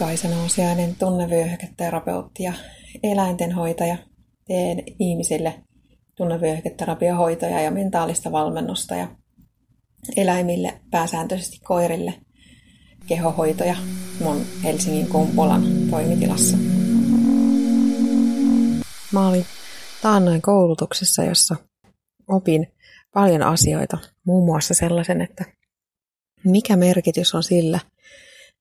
Kaisa Nousiainen, tunnevyöhyketerapeutti ja eläintenhoitaja. Teen ihmisille tunnevyöhyketerapiahoitoja ja mentaalista valmennusta ja eläimille, pääsääntöisesti koirille, kehohoitoja mun Helsingin Kumpulan toimitilassa. Mä olin taannoin koulutuksessa, jossa opin paljon asioita, muun muassa sellaisen, että mikä merkitys on sillä,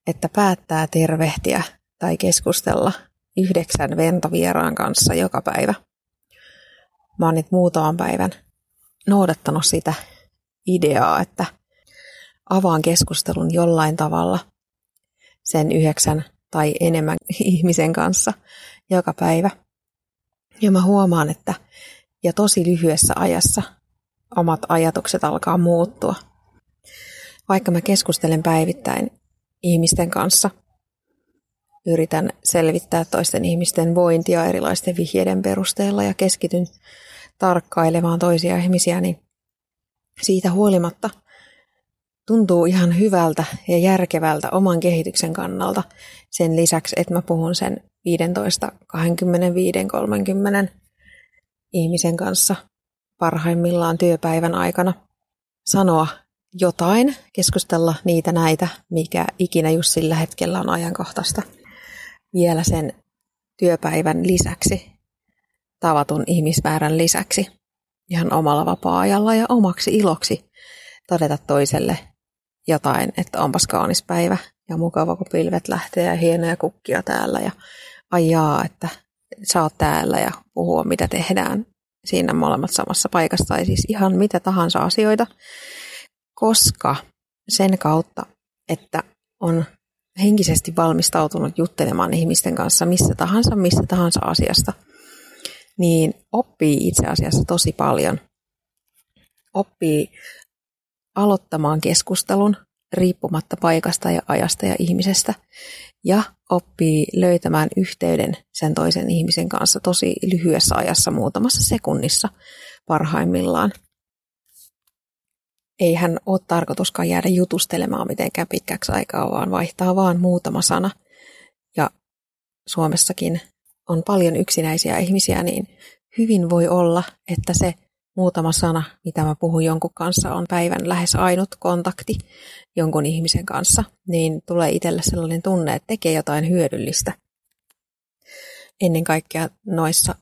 että päättää tervehtiä tai keskustella yhdeksän ventovieraan kanssa joka päivä. Mä oon nyt muutaman päivän noudattanut sitä ideaa, että avaan keskustelun jollain tavalla sen yhdeksän tai enemmän ihmisen kanssa joka päivä. Ja mä huomaan, että ja tosi lyhyessä ajassa omat ajatukset alkaa muuttua. Vaikka mä keskustelen päivittäin ihmisten kanssa. Yritän selvittää toisten ihmisten vointia erilaisten vihjeiden perusteella ja keskityn tarkkailemaan toisia ihmisiä, niin siitä huolimatta tuntuu ihan hyvältä ja järkevältä oman kehityksen kannalta sen lisäksi, että mä puhun sen 15, 25, 30 ihmisen kanssa parhaimmillaan työpäivän aikana sanoa jotain, keskustella niitä näitä, mikä ikinä just sillä hetkellä on ajankohtaista. Vielä sen työpäivän lisäksi, tavatun ihmismäärän lisäksi, ihan omalla vapaa-ajalla ja omaksi iloksi todeta toiselle jotain, että onpas kaunis päivä ja mukava, kun pilvet lähtee ja hienoja kukkia täällä ja ajaa, että sä oot täällä ja puhua, mitä tehdään siinä molemmat samassa paikassa tai siis ihan mitä tahansa asioita, koska sen kautta, että on henkisesti valmistautunut juttelemaan ihmisten kanssa missä tahansa, missä tahansa asiasta, niin oppii itse asiassa tosi paljon. Oppii aloittamaan keskustelun riippumatta paikasta ja ajasta ja ihmisestä ja oppii löytämään yhteyden sen toisen ihmisen kanssa tosi lyhyessä ajassa, muutamassa sekunnissa parhaimmillaan ei hän ole tarkoituskaan jäädä jutustelemaan mitenkään pitkäksi aikaa, vaan vaihtaa vaan muutama sana. Ja Suomessakin on paljon yksinäisiä ihmisiä, niin hyvin voi olla, että se muutama sana, mitä mä puhun jonkun kanssa, on päivän lähes ainut kontakti jonkun ihmisen kanssa, niin tulee itselle sellainen tunne, että tekee jotain hyödyllistä. Ennen kaikkea noissa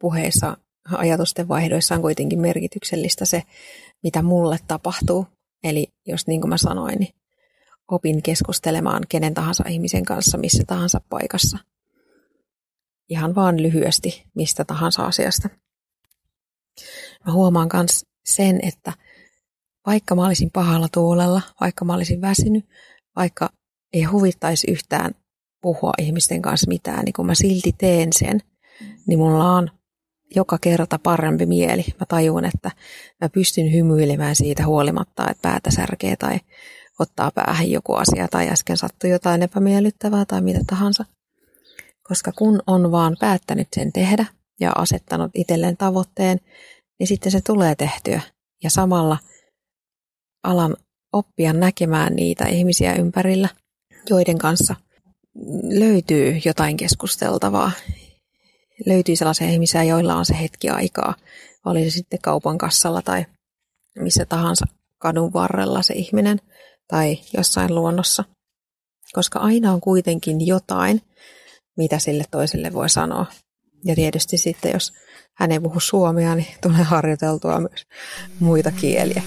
puheissa, ajatusten vaihdoissa on kuitenkin merkityksellistä se, mitä mulle tapahtuu. Eli jos niin kuin mä sanoin, niin opin keskustelemaan kenen tahansa ihmisen kanssa missä tahansa paikassa. Ihan vaan lyhyesti mistä tahansa asiasta. Mä huomaan myös sen, että vaikka mä olisin pahalla tuulella, vaikka mä olisin väsynyt, vaikka ei huvittaisi yhtään puhua ihmisten kanssa mitään, niin kun mä silti teen sen, niin mulla on joka kerta parempi mieli. Mä tajun, että mä pystyn hymyilemään siitä huolimatta, että päätä särkee tai ottaa päähän joku asia tai äsken sattui jotain epämiellyttävää tai mitä tahansa. Koska kun on vaan päättänyt sen tehdä ja asettanut itselleen tavoitteen, niin sitten se tulee tehtyä. Ja samalla alan oppia näkemään niitä ihmisiä ympärillä, joiden kanssa löytyy jotain keskusteltavaa löytyy sellaisia ihmisiä, joilla on se hetki aikaa. Oli se sitten kaupan kassalla tai missä tahansa kadun varrella se ihminen tai jossain luonnossa. Koska aina on kuitenkin jotain, mitä sille toiselle voi sanoa. Ja tietysti sitten, jos hän ei puhu suomea, niin tulee harjoiteltua myös muita kieliä.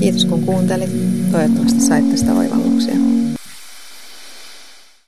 Kiitos kun kuuntelit. Toivottavasti saitte sitä oivalluksia.